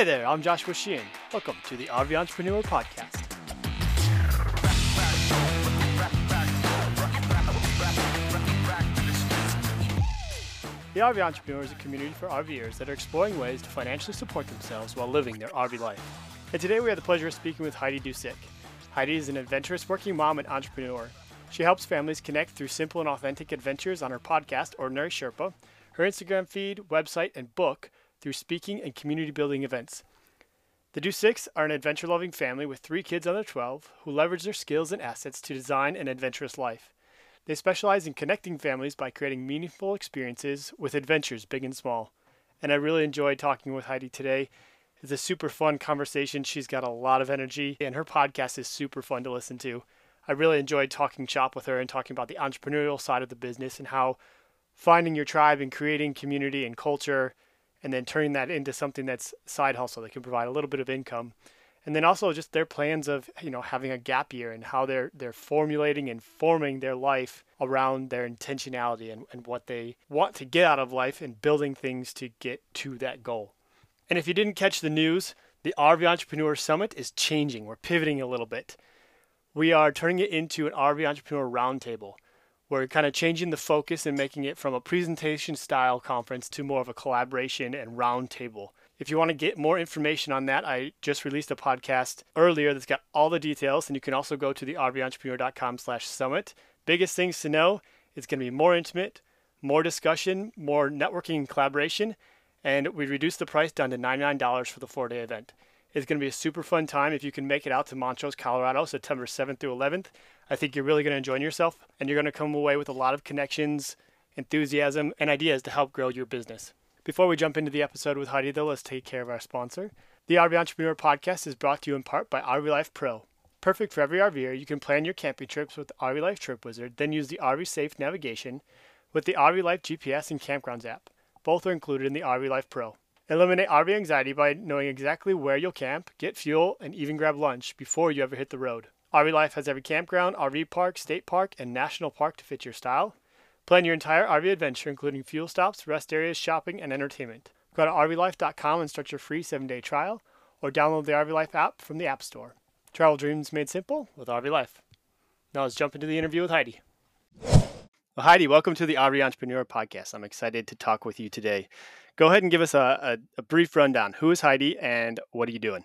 Hey there, I'm Joshua Sheehan. Welcome to the RV Entrepreneur Podcast. The RV Entrepreneur is a community for RVers that are exploring ways to financially support themselves while living their RV life. And today we have the pleasure of speaking with Heidi Dusek. Heidi is an adventurous working mom and entrepreneur. She helps families connect through simple and authentic adventures on her podcast, Ordinary Sherpa, her Instagram feed, website, and book through speaking and community building events. The Duseks are an adventure loving family with three kids under 12 who leverage their skills and assets to design an adventurous life. They specialize in connecting families by creating meaningful experiences with adventures big and small. And I really enjoyed talking with Heidi today. It's a super fun conversation. She's got a lot of energy, and her podcast is super fun to listen to. I really enjoyed talking shop with her and talking about the entrepreneurial side of the business and how finding your tribe and creating community and culture and then turning that into something that's side hustle that can provide a little bit of income. And then also just their plans of you know having a gap year and how they're they're formulating and forming their life around their intentionality and, and what they want to get out of life and building things to get to that goal. And if you didn't catch the news the rv entrepreneur summit is changing. We're pivoting a little bit. We are turning it into an rv entrepreneur roundtable we're kind of changing the focus and making it from a presentation style conference to more of a collaboration and roundtable. If you want to get more information on that, I just released a podcast earlier that's got all the details, and you can also go to the rventrepreneur.com slash summit. Biggest things to know, it's going to be more intimate, more discussion, more networking and collaboration, and we reduced the price down to $99 for the four-day event. It's going to be a super fun time if you can make it out to Montrose, Colorado, September 7th through 11th. I think you're really going to enjoy yourself and you're going to come away with a lot of connections, enthusiasm, and ideas to help grow your business. Before we jump into the episode with Heidi, though, let's take care of our sponsor. The RV Entrepreneur Podcast is brought to you in part by RV Life Pro. Perfect for every RVer, you can plan your camping trips with RV Life Trip Wizard, then use the RV Safe navigation with the RV Life GPS and Campgrounds app. Both are included in the RV Life Pro. Eliminate RV anxiety by knowing exactly where you'll camp, get fuel, and even grab lunch before you ever hit the road. RV Life has every campground, RV park, state park, and national park to fit your style. Plan your entire RV adventure, including fuel stops, rest areas, shopping, and entertainment. Go to RVLife.com and start your free seven day trial, or download the RV Life app from the App Store. Travel dreams made simple with RV Life. Now let's jump into the interview with Heidi. Well, Heidi, welcome to the RV Entrepreneur Podcast. I'm excited to talk with you today. Go ahead and give us a, a, a brief rundown. Who is Heidi and what are you doing?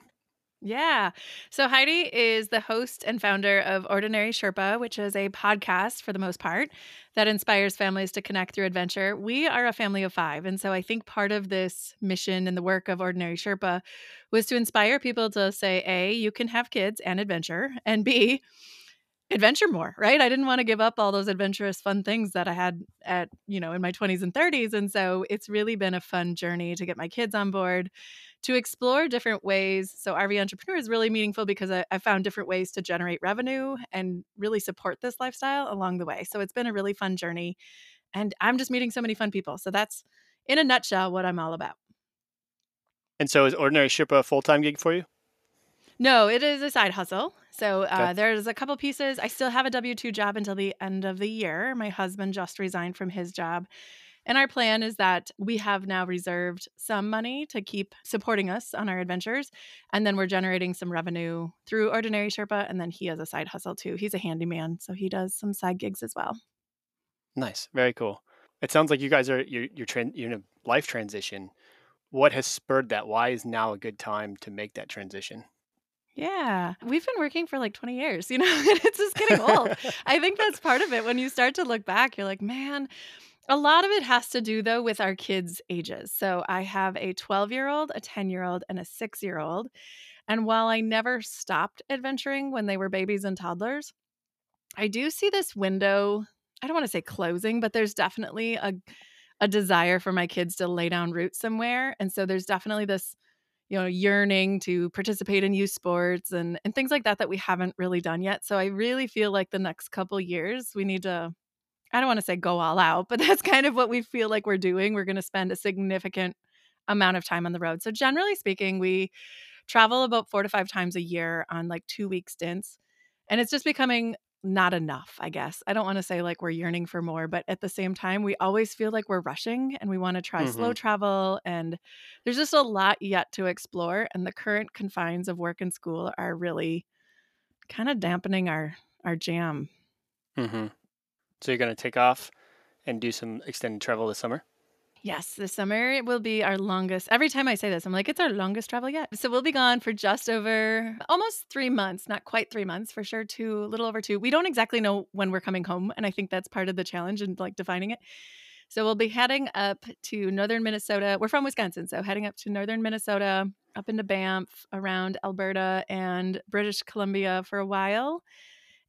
Yeah. So Heidi is the host and founder of Ordinary Sherpa, which is a podcast for the most part that inspires families to connect through adventure. We are a family of five. And so I think part of this mission and the work of Ordinary Sherpa was to inspire people to say, A, you can have kids and adventure, and B, adventure more, right? I didn't want to give up all those adventurous fun things that I had at, you know, in my 20s and 30s. And so it's really been a fun journey to get my kids on board to explore different ways. So, RV Entrepreneur is really meaningful because I, I, found different ways to generate revenue and really support this lifestyle along the way. So, it's been a really fun journey. And I'm just meeting so many fun people. So, that's in a nutshell what I'm all about. And so, is Ordinary Sherpa full time gig for you? No, it is a side hustle. So uh, there's a couple pieces. I still have a W 2 job until the end of the year. My husband just resigned from his job. And our plan is that we have now reserved some money to keep supporting us on our adventures. And then we're generating some revenue through Ordinary Sherpa. And then he has a side hustle too. He's a handyman. So he does some side gigs as well. Nice. Very cool. It sounds like you guys are, you're, you're, tra- you're in a life transition. What has spurred that? Why is now a good time to make that transition? Yeah. We've been working for like 20 years, you know, and it's just getting old. I think that's part of it. When you start to look back, you're like, man, a lot of it has to do, though, with our kids' ages. So I have a 12 year old, a 10 year old, and a six year old. And while I never stopped adventuring when they were babies and toddlers, I do see this window. I don't want to say closing, but there's definitely a, a desire for my kids to lay down roots somewhere. And so there's definitely this, you know, yearning to participate in youth sports and, and things like that that we haven't really done yet. So I really feel like the next couple years we need to I don't want to say go all out, but that's kind of what we feel like we're doing. We're going to spend a significant amount of time on the road. So, generally speaking, we travel about four to five times a year on like two week stints. And it's just becoming not enough, I guess. I don't want to say like we're yearning for more, but at the same time, we always feel like we're rushing and we want to try mm-hmm. slow travel. And there's just a lot yet to explore. And the current confines of work and school are really kind of dampening our our jam. Mm-hmm. So you're going to take off and do some extended travel this summer? Yes, this summer will be our longest. Every time I say this, I'm like, it's our longest travel yet. So we'll be gone for just over almost three months, not quite three months, for sure, two, a little over two. We don't exactly know when we're coming home. And I think that's part of the challenge and like defining it. So we'll be heading up to northern Minnesota. We're from Wisconsin, so heading up to northern Minnesota, up into Banff, around Alberta and British Columbia for a while.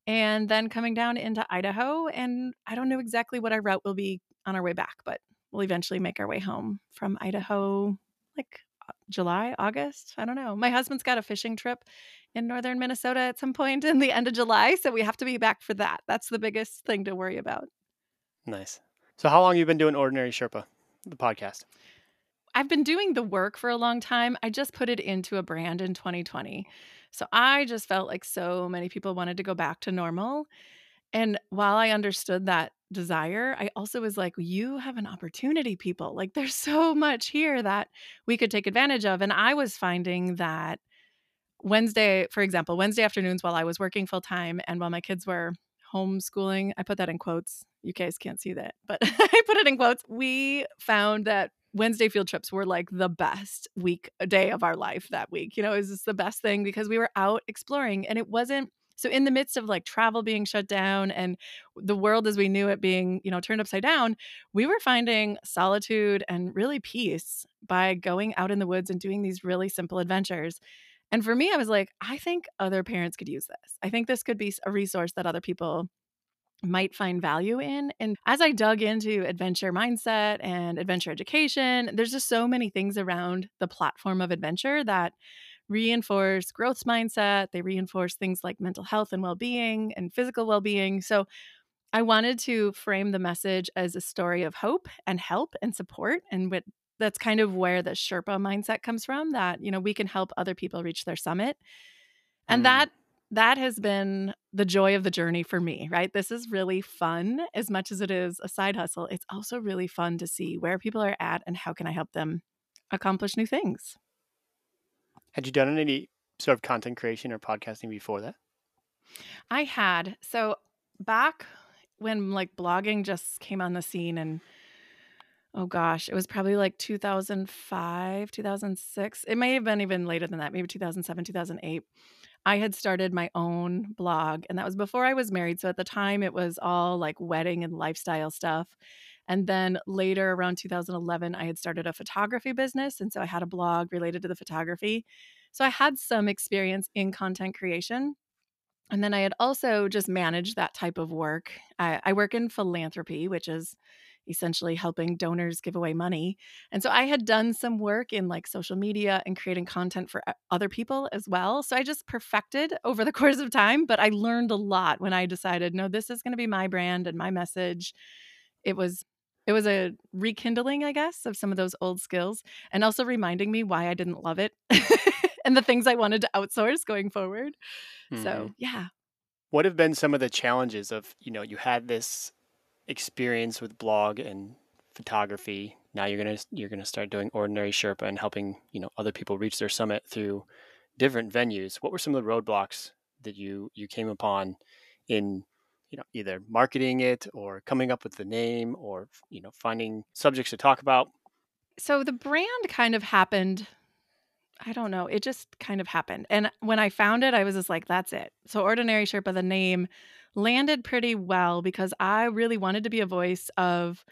And then coming down into Idaho. And I don't know exactly what our route will be on our way back, but we'll eventually make our way home from Idaho, like uh, July, August. I don't know. My husband's got a fishing trip in northern Minnesota at some point in the end of July, so we have to be back for that. That's the biggest thing to worry about. Nice. So, how long you been doing Ordinary Sherpa, the podcast? I've been doing the work for a long time. I just put it into a brand in 2020. So I just felt like so many people wanted to go back to normal. And while I understood that desire, I also was like, you have an opportunity, people. Like, there's so much here that we could take advantage of. And I was finding that Wednesday, for example, Wednesday afternoons while I was working full time and while my kids were homeschooling, I put that in quotes. You guys can't see that, but I put it in quotes. We found that Wednesday field trips were like the best week, day of our life that week. You know, it was just the best thing because we were out exploring and it wasn't so, in the midst of like travel being shut down and the world as we knew it being, you know, turned upside down, we were finding solitude and really peace by going out in the woods and doing these really simple adventures. And for me, I was like, I think other parents could use this. I think this could be a resource that other people might find value in. And as I dug into adventure mindset and adventure education, there's just so many things around the platform of adventure that reinforce growth mindset. They reinforce things like mental health and well being and physical well being. So I wanted to frame the message as a story of hope and help and support. And with, that's kind of where the Sherpa mindset comes from that, you know, we can help other people reach their summit. And mm. that that has been the joy of the journey for me, right? This is really fun as much as it is a side hustle. It's also really fun to see where people are at and how can I help them accomplish new things. Had you done any sort of content creation or podcasting before that? I had. So back when like blogging just came on the scene and oh gosh, it was probably like 2005, 2006. It may have been even later than that, maybe 2007, 2008. I had started my own blog, and that was before I was married. So at the time, it was all like wedding and lifestyle stuff. And then later, around 2011, I had started a photography business. And so I had a blog related to the photography. So I had some experience in content creation. And then I had also just managed that type of work. I, I work in philanthropy, which is essentially helping donors give away money. And so I had done some work in like social media and creating content for other people as well. So I just perfected over the course of time, but I learned a lot when I decided, no, this is going to be my brand and my message. It was it was a rekindling, I guess, of some of those old skills and also reminding me why I didn't love it and the things I wanted to outsource going forward. Mm-hmm. So, yeah. What have been some of the challenges of, you know, you had this experience with blog and photography. Now you're going to you're going to start doing ordinary Sherpa and helping, you know, other people reach their summit through different venues. What were some of the roadblocks that you you came upon in you know either marketing it or coming up with the name or you know finding subjects to talk about. So the brand kind of happened i don't know it just kind of happened. And when i found it i was just like that's it. So ordinary sherpa the name landed pretty well because i really wanted to be a voice of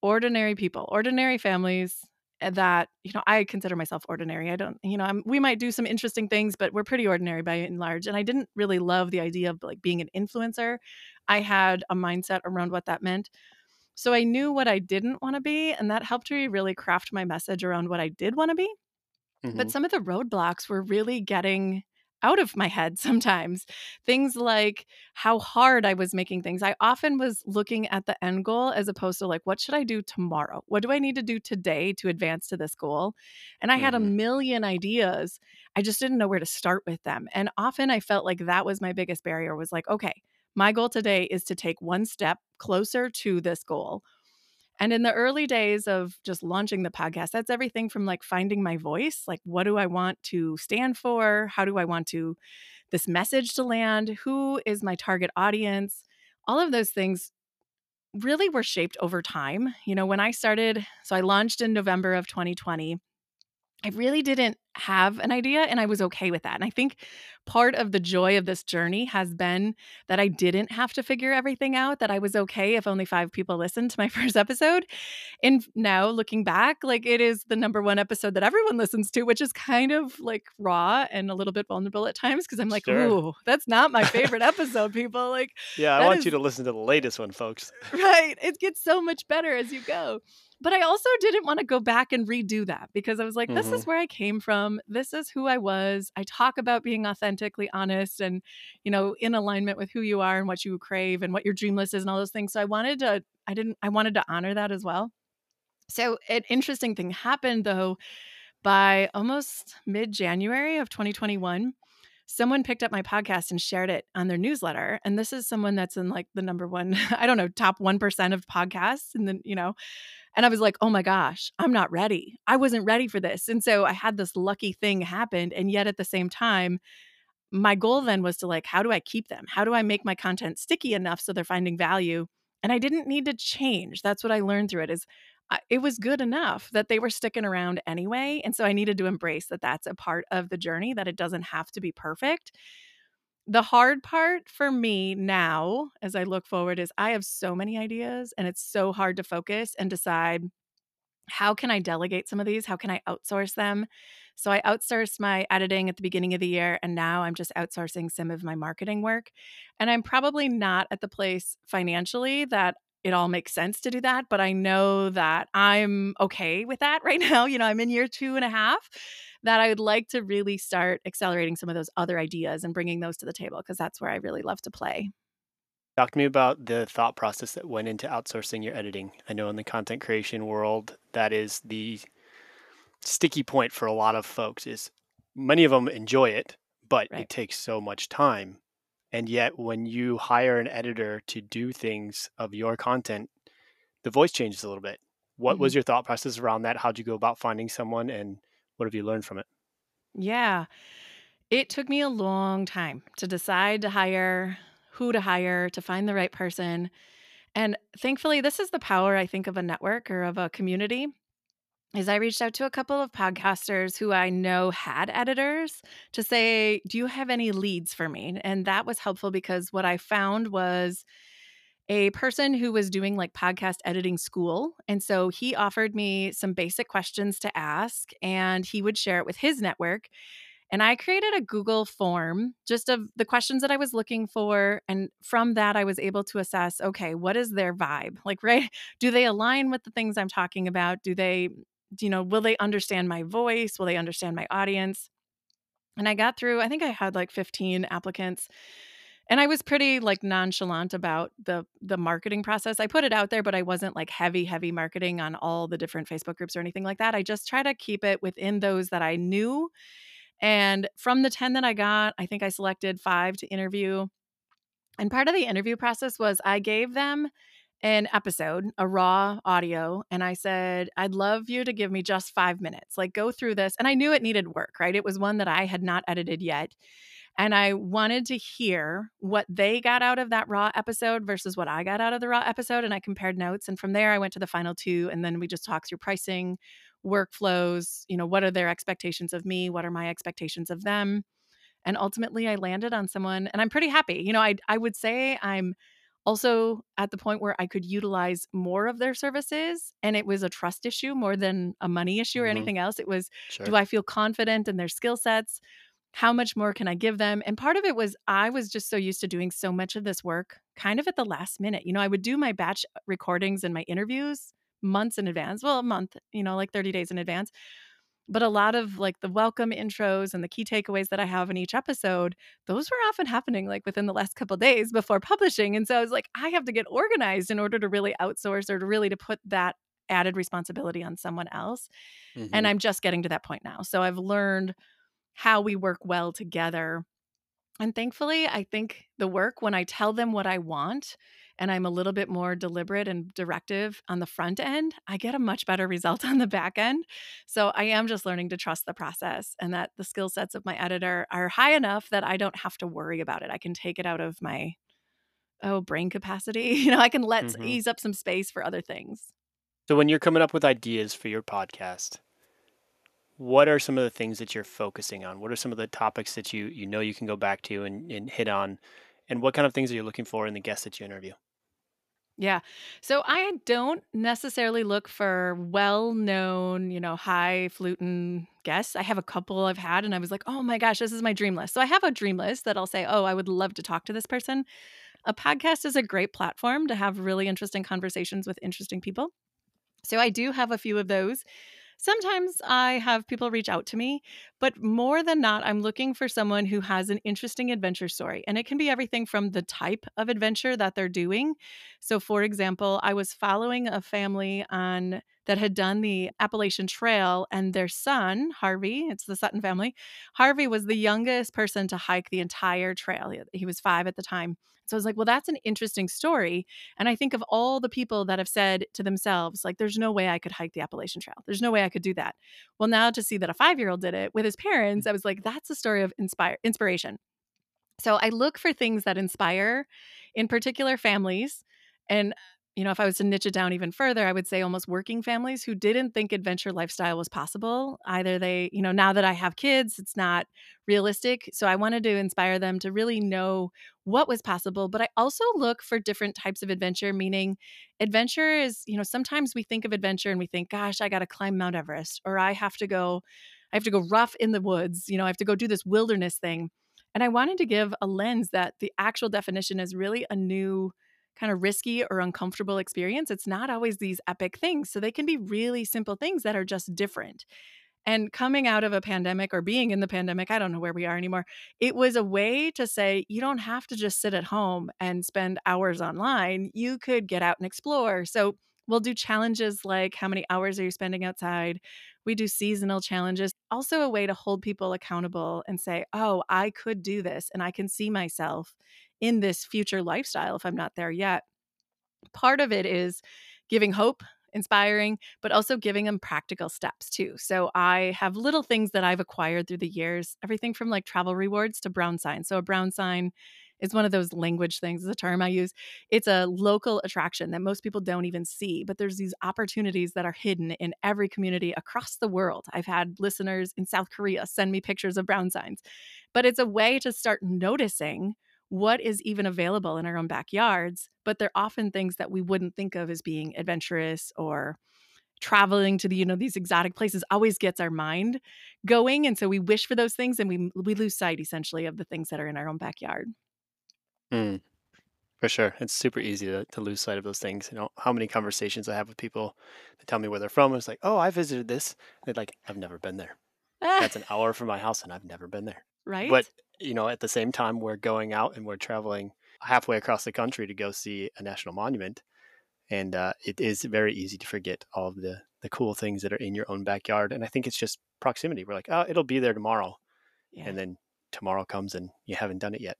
ordinary people ordinary families Eh, that you know i consider myself ordinary. I don't you know I'm, we might do some interesting things but we're pretty ordinary by and large. And i didn't really love the idea of like being an influencer i had a mindset around what that meant so i knew what i didn't want to be and that helped me really craft my message around what i did want to be mm-hmm. but some of the roadblocks were really getting out of my head sometimes. Things like how hard I was making things. I often was looking at the end goal as opposed to like, what should I do tomorrow? What do I need to do today to advance to this goal? And I had a mm-hmm. million ideas. I just didn't know where to start with them. And often I felt like that was my biggest barrier was like, okay, My goal today is to take one step closer to this goal. And in the early days of just launching the podcast, that's everything from like finding my voice, like what do I want to stand for? How do I want to this message to land? Who is my target audience? All of those things really were shaped over time. You know, when I started, so I launched in November of 2020. I really didn't have an idea and I was okay with that. And I think part of the joy of this journey has been that I didn't have to figure everything out, that I was okay if only five people listened to my first episode. And now looking back, like it is the number one episode that everyone listens to, which is kind of like raw and a little bit vulnerable at times because I'm like, sure. ooh, that's not my favorite episode, people. Like, yeah, I want is... you to listen to the latest one, folks. Right. It gets so much better as you go. But I also didn't want to go back and redo that because I was like, this mm-hmm. is where I came from. This is who I was. I talk about being authentically honest and, you know, in alignment with who you are and what you crave and what your dream list is and all those things. So I wanted to, I didn't, I wanted to honor that as well. So an interesting thing happened though by almost mid January of 2021 someone picked up my podcast and shared it on their newsletter and this is someone that's in like the number one i don't know top 1% of podcasts and then you know and I was like, oh my gosh, I'm not ready. I wasn't ready for this. And so I had this lucky thing happen. And yet at the same time, my goal then was to like, how do I keep them? How do I make my content sticky enough so they're finding value? And I didn't need to change. That's what I learned through it is it was good enough that they were sticking around anyway. And so I needed to embrace that that's a part of the journey, that it doesn't have to be perfect the hard part for me now as I look forward is I have so many ideas and it's so hard to focus and decide how can I delegate some of these? How can I outsource them? So I outsourced my editing at the beginning of the year and now I'm just outsourcing some of my marketing work. And I'm probably not at the place financially that it all makes sense to do that, but I know that I'm okay with that right now. You know, I'm in year two and a half that I would like to really start accelerating some of those other ideas and bringing those to the table because that's where I really love to play. Talk to me about the thought process that went into outsourcing your editing. I know in the content creation world, that is the sticky point for a lot of folks is many of them enjoy it, but right. it takes so much time. And yet when you hire an editor to do things of your content, the voice changes a little bit. What mm-hmm. was your thought process around that? How'd you go about finding someone and what have you learned from it? Yeah. It took me a long time to decide to hire, who to hire, to find the right person. And thankfully, this is the power, I think, of a network or of a community. Is I reached out to a couple of podcasters who I know had editors to say, Do you have any leads for me? And that was helpful because what I found was a person who was doing like podcast editing school. And so he offered me some basic questions to ask, and he would share it with his network. And I created a Google form just of the questions that I was looking for. And from that, I was able to assess okay, what is their vibe? Like, right? Do they align with the things I'm talking about? Do they, you know, will they understand my voice? Will they understand my audience? And I got through, I think I had like 15 applicants and i was pretty like nonchalant about the the marketing process i put it out there but i wasn't like heavy heavy marketing on all the different facebook groups or anything like that i just try to keep it within those that i knew and from the 10 that i got i think i selected five to interview and part of the interview process was i gave them an episode, a raw audio, and I said, I'd love you to give me just five minutes. Like, go through this. And I knew it needed work, right? It was one that I had not edited yet. And I wanted to hear what they got out of that raw episode versus what I got out of the raw episode. And I compared notes. And from there, I went to the final two. And then we just talked through pricing, workflows, you know, what are their expectations of me? What are my expectations of them? And ultimately, I landed on someone, and I'm pretty happy. You know, I, I would say I'm also at the point where I could utilize more of their services. And it was a trust issue more than a money issue or mm-hmm. anything else. It was sure. do I feel confident in their skill sets? How much more can I give them? And part of it was I was just so used to doing so much of this work kind of at the last minute. You know, I would do my batch recordings and my interviews months in advance. Well, a month, you know, like 30 days in advance. But a lot of like the welcome intros and the key takeaways that I have in each episode, those were often happening like within the last couple days before publishing. And so I was like, I have to get organized in order to really outsource or to really to put that added responsibility on someone else. Mm-hmm. And I'm just getting to that point now. So I've learned how we work well together And thankfully, I think the work when I tell them what I want and I'm a little bit more deliberate and directive on the front end, I get a much better result on the back end. So I am just learning to trust the process and that the skill sets of my editor are high enough that I don't have to worry about it. I can take it out of my oh brain capacity. You know, I can let mm-hmm. ease up some space for other things. So when you're coming up with ideas for your podcast, what are some of the things that you're focusing on? What are some of the topics that you you know you can go back to and, and hit on? And what kind of things are you looking for in the guests that you interview? Yeah. So I don't necessarily look for well known, you know, high fluting guests. I have a couple I've had and I was like, oh my gosh, this is my dream list. So I have a dream list that I'll say, oh, I would love to talk to this person. A podcast is a great platform to have really interesting conversations with interesting people. So I do have a few of those. Sometimes I have people reach out to me, but more than not, I'm looking for someone who has an interesting adventure story. And it can be everything from the type of adventure that they're doing. So, for example, I was following a family on that had done the Appalachian Trail, and their son, Harvey, it's the Sutton family, Harvey was the youngest person to hike the entire trail. He was five at the time. So I was like, well, that's an interesting story. And I think of all the people that have said to themselves, like, there's no way I could hike the Appalachian Trail. There's no way I could do that. Well, now to see that a five year old did it with his parents, mm. I was like, that's a story of inspire inspiration. So I look for things that inspire, in particular families. And you know, if I was to niche it down even further, I would say almost working families who didn't think adventure lifestyle was possible. Either they, you know, now that I have kids, it's not realistic. So I wanted to inspire them to really know what was possible. But I also look for different types of adventure, meaning adventure is, you know, sometimes we think of adventure and we think, gosh, I got to climb Mount Everest or I have to go, I have to go rough in the woods, you know, I have to go do this wilderness thing. And I wanted to give a lens that the actual definition is really a new kind of risky or uncomfortable experience, it's not always these epic things. So they can be really simple things that are just different. And coming out of a pandemic or being in the pandemic, I don't know where we are anymore, it was a way to say you don't have to just sit at home and spend hours online. You could get out and explore. So we'll do challenges like how many hours are you spending outside? We do seasonal challenges. Also, a way to hold people accountable and say, oh, I could do this and I can see myself in this future lifestyle if I'm not there yet. Part of it is giving hope, inspiring, but also giving them practical steps too. So I have little things that I've acquired through the years, everything from like travel rewards to brown sign. So a brown sign is one of those language things, is a term I use. It's a local attraction that most people don't even see, but there's these opportunities that are hidden in every community across the world. I've had listeners in South Korea send me pictures of brown signs, but it's a way to start noticing what is even available in our own backyards, but they're often things that we wouldn't think of as being adventurous or traveling to the you know these exotic places always gets our mind going and so we wish for those things and we we lose sight essentially of the things that are in our own backyard. Mm, for sure it's super easy to, to lose sight of those things you know how many conversations i have with people that tell me where they're from it's like oh i visited this they're like i've never been there. That's an hour from my house and i've never been there right but you know, at the same time, we're going out and we're traveling halfway across the country to go see a national monument. And uh, it is very easy to forget all of the, the cool things that are in your own backyard. And I think it's just proximity. We're like, oh, it'll be there tomorrow. Yeah. And then tomorrow comes and you haven't done it yet.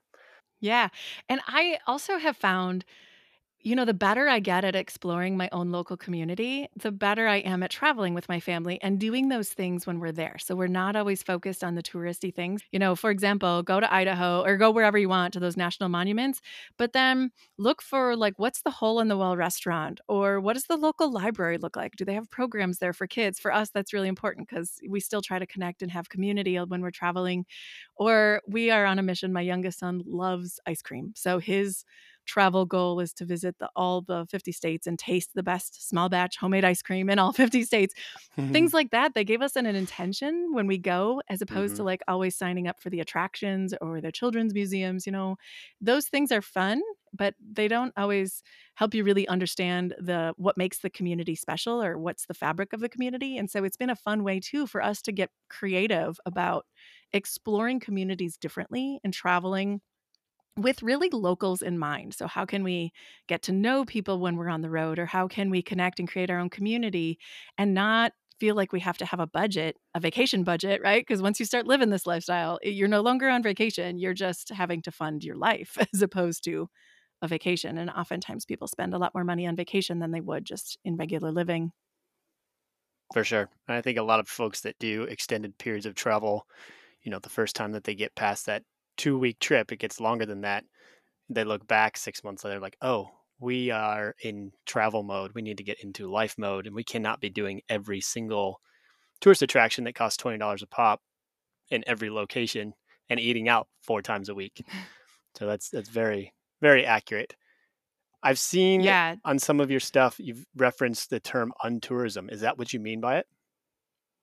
Yeah. And I also have found you know, the better I get at exploring my own local community, the better I am at traveling with my family and doing those things when we're there. So we're not always focused on the touristy things. You know, for example, go to Idaho or go wherever you want to those national monuments, but then look for like what's the hole in the wall restaurant or what does the local library look like? Do they have programs there for kids? For us, that's really important because we still try to connect and have community when we're traveling. Or we are on a mission. My youngest son loves ice cream. So his travel goal is to visit the, all the 50 states and taste the best small batch homemade ice cream in all 50 states. Things like that. They gave us an, an intention when we go, as opposed mm-hmm. to like always signing up for the attractions or the children's museums. You know, those things are fun, but they don't always help you really understand the what makes the community special or what's the fabric of the community. And so it's been a fun way too for us to get creative about exploring communities differently and traveling with really locals in mind. So, how can we get to know people when we're on the road, or how can we connect and create our own community and not feel like we have to have a budget, a vacation budget, right? Because once you start living this lifestyle, you're no longer on vacation. You're just having to fund your life as opposed to a vacation. And oftentimes people spend a lot more money on vacation than they would just in regular living. For sure. And I think a lot of folks that do extended periods of travel, you know, the first time that they get past that two week trip, it gets longer than that. They look back six months later, like, oh, we are in travel mode. We need to get into life mode, and we cannot be doing every single tourist attraction that costs twenty dollars a pop in every location and eating out four times a week. So that's that's very very accurate. I've seen Yeah. on some of your stuff you've referenced the term untourism. Is that what you mean by it?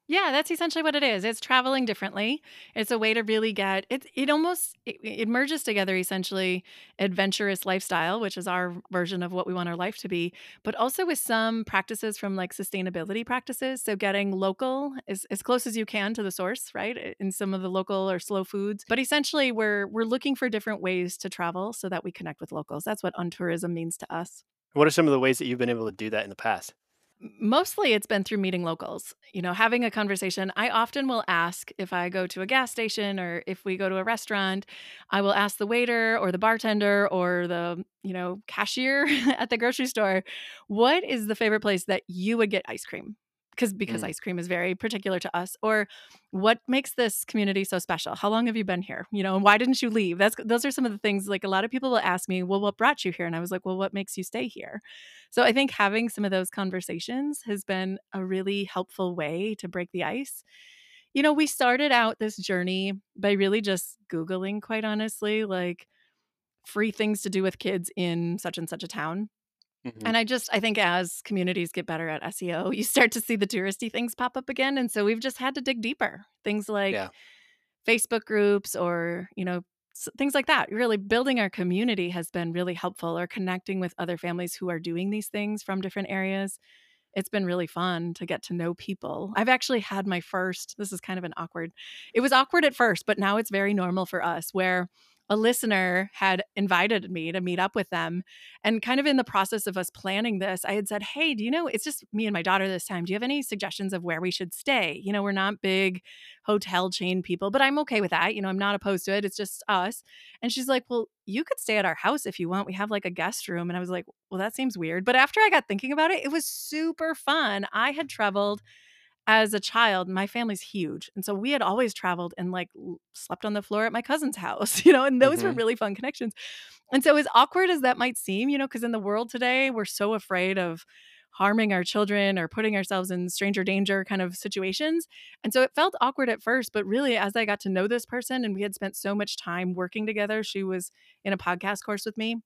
Yeah, that's essentially what it is. It's traveling differently. It's a way to really get it. It almost it, it merges together essentially adventurous lifestyle, which is our version of what we want our life to be, but also with some practices from like sustainability practices. So getting local as, as close as you can to the source, right? In some of the local or slow foods. But essentially we're we're looking for different ways to travel so that we connect with locals. That's what untourism means to us. What are some of the ways that you've been able to do that in the past? Mostly it's been through meeting locals you know having a conversation. I often will ask if i go to a gas station or if we go to a restaurant i will ask the waiter or the bartender or the you know cashier at the grocery store what is the favorite place that you would get ice cream because because Mm. ice cream is very particular to us or what makes this community so special how long have you been here you know and why didn't you leave that's those are some of the things like a lot of people will ask me well what brought you here and i was like well what makes you stay here so I think having some of those conversations has been a really helpful way to break the ice. You know, we started out this journey by really just Googling, quite honestly, like free things to do with kids in such and such a town. Mhm. And I just, I think as communities get better at SEO, you start to see the touristy things pop up again. And so we've just had to dig deeper. Things like Yeah. Facebook groups or, you know, things like that. Really building our community has been really helpful or connecting with other families who are doing these things from different areas. It's been really fun to get to know people. I've actually had my first, this is kind of an awkward, it was awkward at first, but now it's very normal for us where a listener had invited me to meet up with them. And kind of in the process of us planning this, I had said, Hey, do you know, it's just me and my daughter this time. Do you have any suggestions of where we should stay? You know, we're not big hotel chain people, but I'm okay with that. You know, I'm not opposed to it. It's just us. And she's like, Well, you could stay at our house if you want. We have like a guest room. And I was like, Well, that seems weird. But after I got thinking about it, it was super fun. I had traveled as a child, my family's huge. And so we had always traveled and like slept on the floor at my cousin's house, you know, and those were Mhm. really fun connections. And so, as awkward as that might seem, you know, because in the world today, we're so afraid of harming our children or putting ourselves in stranger danger kind of situations. And so it felt awkward at first, but really, as I got to know this person and we had spent so much time working together, she was in a podcast course with me.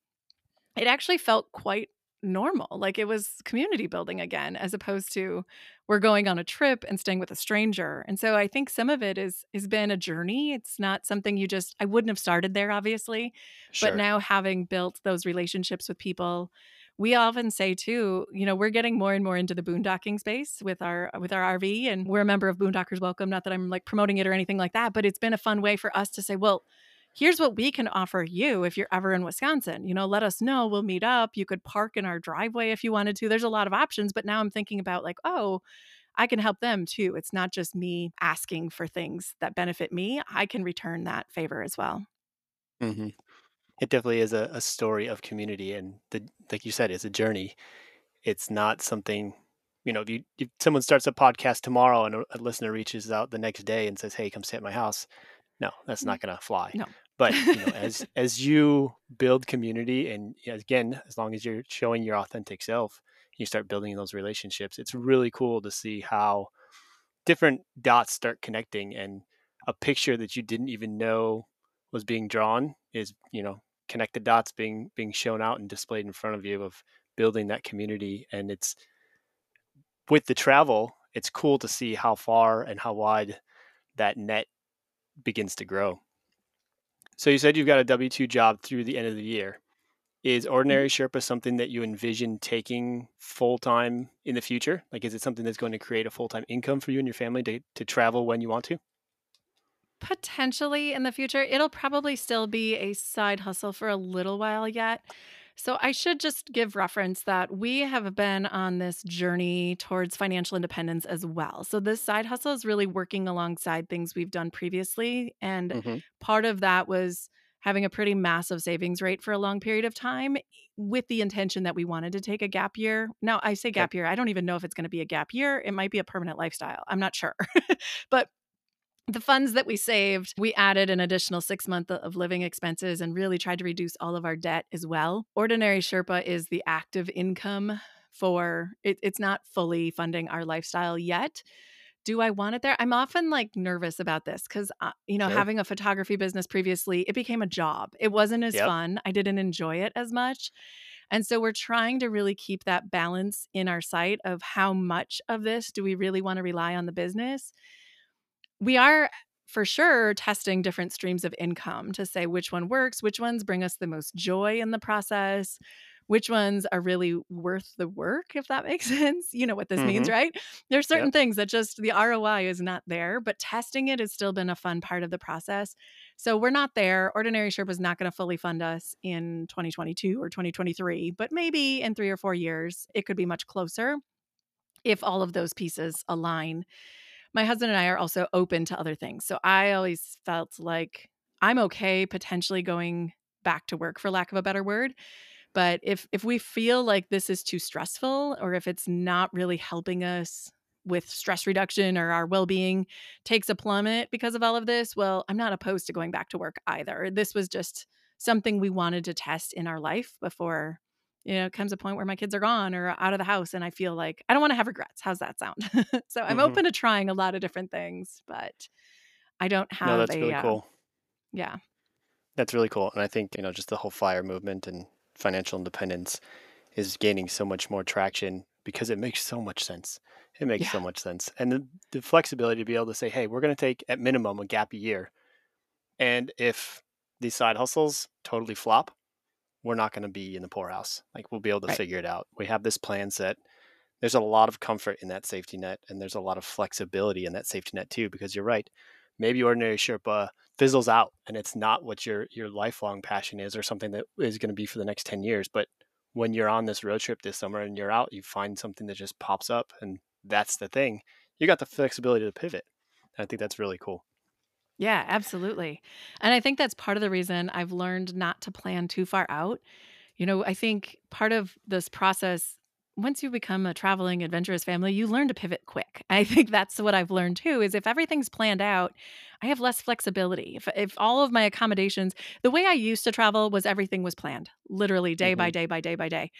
It actually felt quite normal. Like it was community building again, as opposed to we're going on a trip and staying with a stranger. And so I think some of it is has been a journey. It's not something you just I wouldn't have started there, obviously. Sure. But now having built those relationships with people, we often say too, you know, we're getting more and more into the boondocking space with our with our RV and we're a member of Boondockers Welcome, not that I'm like promoting it or anything like that, but it's been a fun way for us to say, well, here's what we can offer you if you're ever in Wisconsin. You know, let us know, we'll meet up. You could park in our driveway if you wanted to. There's a lot of options, but now I'm thinking about like, oh, I can help them too. It's not just me asking for things that benefit me. I can return that favor as well. hmm It definitely is a, a story of community, and the like you said, it's a journey. It's not something you know. If you if someone starts a podcast tomorrow and a, a listener reaches out the next day and says, "Hey, come stay at my house," no, that's not going to fly. No. But you know, as as you build community, and again, as long as you're showing your authentic self, you start building those relationships. It's really cool to see how different dots start connecting, and a picture that you didn't even know was being drawn is you know connected dots being being shown out and displayed in front of you of building that community and it's with the travel it's cool to see how far and how wide that net begins to grow so you said you've got a w2 job through the end of the year. Is mm-hmm. ordinary sherpa something that you envision taking full time in the future? Like is it something that's going to create a full-time income for you and your family to, to travel when you want to? Potentially in the future, it'll probably still be a side hustle for a little while yet. So I should just give reference that we have been on this journey towards financial independence as well. So this side hustle is really working alongside things we've done previously. And hmm part of that was having a pretty massive savings rate for a long period of time with the intention that we wanted to take a gap year. Now, I say gap year, I don't even know if it's going to be a gap year. It might be a permanent lifestyle. I'm not sure. but the funds that we saved, we added an additional six months of living expenses and really tried to reduce all of our debt as well. Ordinary Sherpa is the active income for it, it's not fully funding our lifestyle yet. Do I want it there? I'm often like nervous about this because, uh, you know, Sure. having a photography business previously, it became a job. It wasn't as Yep. fun. I didn't enjoy it as much. And so we're trying to really keep that balance in our sight of how much of this do we really want to rely on the business we are for sure testing different streams of income to say which one works, which ones bring us the most joy in the process, which ones are really worth the work, if that makes sense. You know what this means, hmm right? There's certain Yep. things that just the ROI is not there, but testing it has still been a fun part of the process. So we're not there. Ordinary Sherpa is not going to fully fund us in 2022 or 2023, but maybe in three or four years, it could be much closer if all of those pieces align my husband and I are also open to other things. So I always felt like I'm okay potentially going back to work for lack of a better word, but if if we feel like this is too stressful or if it's not really helping us with stress reduction or our well-being takes a plummet because of all of this, well, I'm not opposed to going back to work either. This was just something we wanted to test in our life before you know, comes a point where my kids are gone or out of the house and I feel like I don't want to have regrets. How's that sound? so I'm hmm open to trying a lot of different things, but I don't have No, that's a really uh, cool. yeah. That's really cool. And I think, you know, just the whole fire movement and financial independence is gaining so much more traction because it makes so much sense. It makes Yeah. so much sense. And the, the flexibility to be able to say, hey, we're going to take at minimum a gap a year. And if these side hustles totally flop, we're not going to be in the poorhouse. Like we'll be able to Right. figure it out. We have this plan set. There's a lot of comfort in that safety net, and there's a lot of flexibility in that safety net too. Because you're right, maybe ordinary Sherpa fizzles out, and it's not what your your lifelong passion is, or something that is going to be for the next ten years. But when you're on this road trip this summer and you're out, you find something that just pops up, and that's the thing. You got the flexibility to pivot. And I think that's really cool. Yeah, absolutely. And I think that's part of the reason I've learned not to plan too far out. You know, I think part of this process, once you become a traveling adventurous family, you learn to pivot quick. I think that's what I've learned too is if everything's planned out, I have less flexibility. If if all of my accommodations, the way I used to travel was everything was planned, literally day by hmm day by day by day.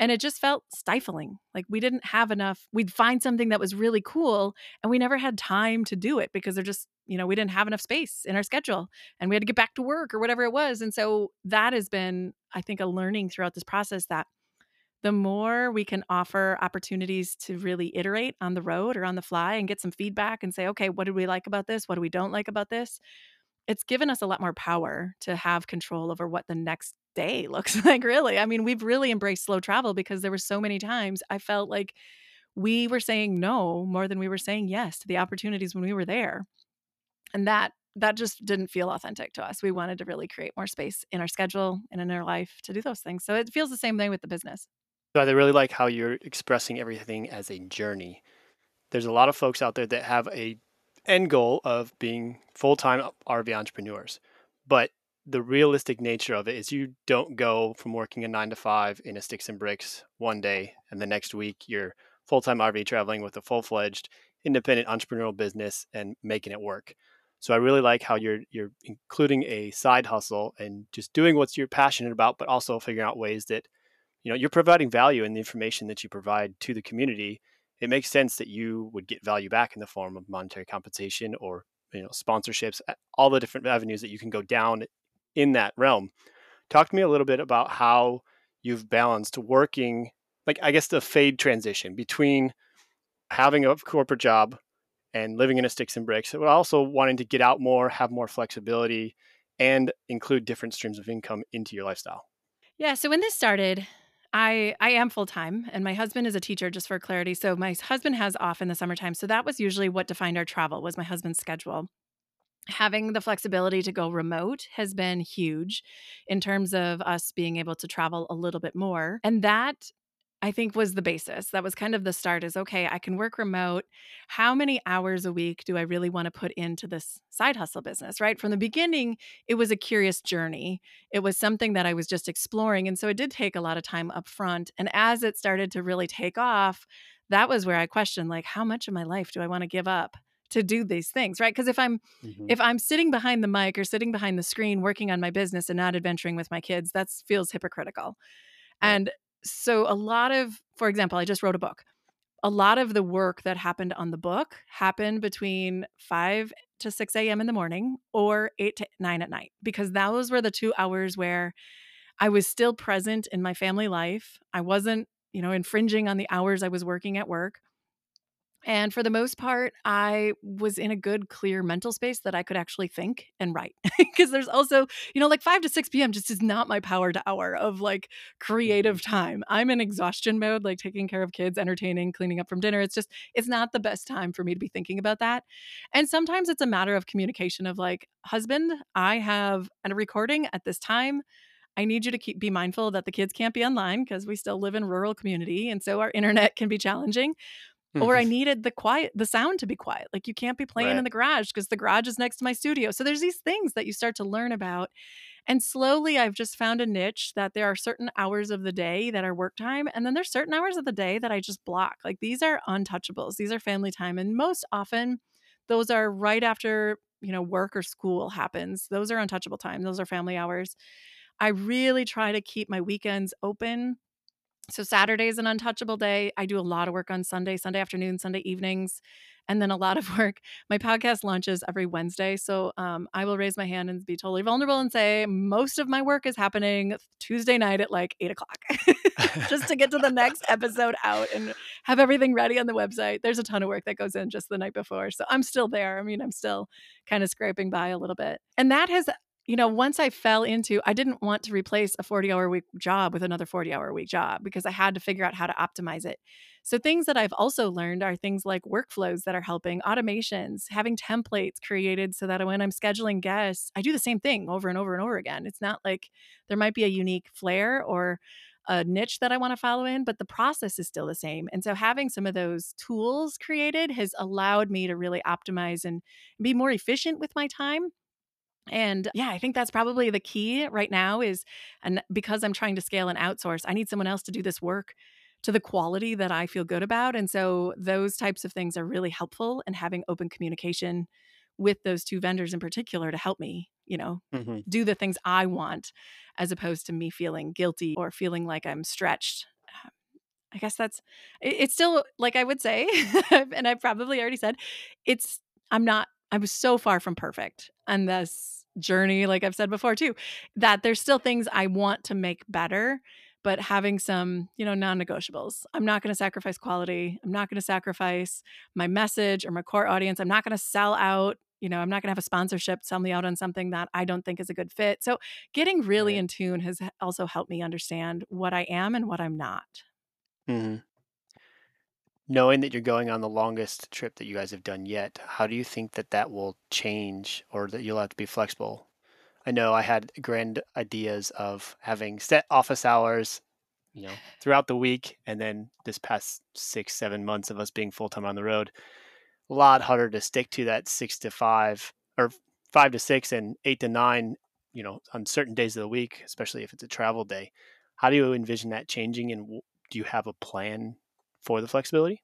And it just felt stifling. Like we didn't have enough. We'd find something that was really cool and we never had time to do it because they're just, you know, we didn't have enough space in our schedule and we had to get back to work or whatever it was. And so that has been, I think, a learning throughout this process that the more we can offer opportunities to really iterate on the road or on the fly and get some feedback and say, okay, what did we like about this? What do we don't like about this? it's given us a lot more power to have control over what the next day looks like really. I mean we've really embraced slow travel because there were so many times i felt like we were saying no more than we were saying yes to the opportunities when we were there and that that just didn't feel authentic to us. We wanted to really create more space in our schedule and in our life to do those things so it feels the same thing with the business. So I really like how you're expressing everything as a journey. There's a lot of folks out there that have a end goal of being full-time RV entrepreneurs, but the realistic nature of it is you don't go from working a nine to five in a sticks and bricks one day, and the next week you're full-time RV traveling with a full-fledged independent entrepreneurial business and making it work. So I really like how you're you're including a side hustle and just doing what you're passionate about, but also figuring out ways that you know you're providing value in the information that you provide to the community it makes sense that you would get value back in the form of monetary compensation or you know sponsorships all the different avenues that you can go down in that realm talk to me a little bit about how you've balanced working like i guess the fade transition between having a corporate job and living in a sticks and bricks but also wanting to get out more have more flexibility and include different streams of income into your lifestyle yeah so when this started I I am full time and my husband is a teacher just for clarity. So my husband has off in the summertime. So that was usually what defined our travel was my husband's schedule. Having the flexibility to go remote has been huge in terms of us being able to travel a little bit more. And that I think was the basis. That was kind of the start is okay, I can work remote. How many hours a week do I really want to put into this side hustle business, right? From the beginning, it was a curious journey. It was something that I was just exploring. And so it did take a lot of time up front. And as it started to really take off, that was where I questioned like how much of my life do I want to give up? To do these things right? Because if i'm mm-hmm. if i'm sitting behind the mic or sitting behind the screen working on my business and not adventuring with my kids that feels hypocritical. Right. and so a lot of for example i just wrote a book. A lot of the work that happened on the book happened between 5 to 6 a.m in the morning or 8 to 9 at night because those were the two hours where i was still present in my family life. I wasn't you know infringing on the hours i was working at work and for the most part, I was in a good, clear mental space that I could actually think and write. Because there's also, you know, like 5 to 6 p.m. just is not my power to hour of like creative mm-hmm. time. I'm in exhaustion mode, like taking care of kids, entertaining, cleaning up from dinner. It's just, it's not the best time for me to be thinking about that. And sometimes it's a matter of communication of like, husband, I have a recording at this time. I need you to keep be mindful that the kids can't be online because we still live in rural community and so our internet can be challenging Mm, or I needed the quiet, the sound to be quiet. Like you can't be playing right. in the garage because the garage is next to my studio. So there's these things that you start to learn about. And slowly I've just found a niche that there are certain hours of the day that are work time. And then there's certain hours of the day that I just block. Like these are untouchables, these are family time. And most often those are right after, you know, work or school happens. Those are untouchable time. Those are family hours. I really try to keep my weekends open so Saturday is an untouchable day. I do a lot of work on Sunday, Sunday afternoon, Sunday evenings, and then a lot of work. My podcast launches every Wednesday. So um, I will raise my hand and be totally vulnerable and say most of my work is happening Tuesday night at like eight o'clock just to get to the next episode out and have everything ready on the website. There's a ton of work that goes in just the night before. So I'm still there. I mean, I'm still kind of scraping by a little bit. And that has you know, once I fell into, I didn't want to replace a 40 hour week job with another 40 hour week job because I had to figure out how to optimize it. So, things that I've also learned are things like workflows that are helping, automations, having templates created so that when I'm scheduling guests, I do the same thing over and over and over again. It's not like there might be a unique flair or a niche that I want to follow in, but the process is still the same. And so having some of those tools created has allowed me to really optimize and be more efficient with my time and yeah, I think that's probably the key right now is and because I'm trying to scale and outsource, I need someone else to do this work to the quality that I feel good about. And so those types of things are really helpful and having open communication with those two vendors in particular to help me, you know, mm-hmm. do the things I want as opposed to me feeling guilty or feeling like I'm stretched. Um, I guess that's it's still like I would say, and I probably already said, it's I'm not I was so far from perfect. And this journey, like I've said before too, that there's still things I want to make better, but having some, you know, non negotiables. I'm not going to sacrifice quality. I'm not going to sacrifice my message or my core audience. I'm not going to sell out. You know, I'm not going to have a sponsorship sell me out on something that I don't think is a good fit. So, getting really right. in tune has also helped me understand what I am and what I'm not. Mm-hmm knowing that you're going on the longest trip that you guys have done yet, how do you think that that will change or that you'll have to be flexible? I know I had grand ideas of having set office hours, you know, throughout the week, and then this past six, seven months of us being full time on the road, a lot harder to stick to that six to five or five to six and eight to nine, you know, on certain days of the week, especially if it's a travel day. How do you envision that changing, and do you have a plan for the flexibility?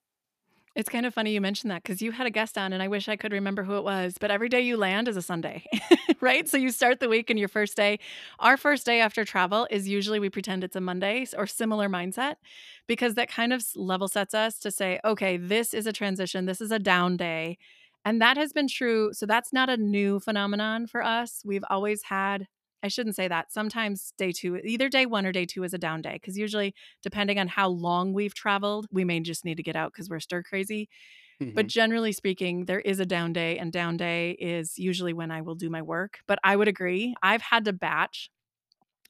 It's kind of funny you mentioned that because you had a guest on, and I wish I could remember who it was. But every day you land is a Sunday, right? So you start the week and your first day. Our first day after travel is usually we pretend it's a Monday or similar mindset because that kind of level sets us to say, okay, this is a transition, this is a down day. And that has been true. So that's not a new phenomenon for us. We've always had I shouldn't say that. Sometimes day two, either day one or day two is a down day because usually, depending on how long we've traveled, we may just need to get out because we're stir crazy. Mm-hmm. But generally speaking, there is a down day, and down day is usually when I will do my work. But I would agree, I've had to batch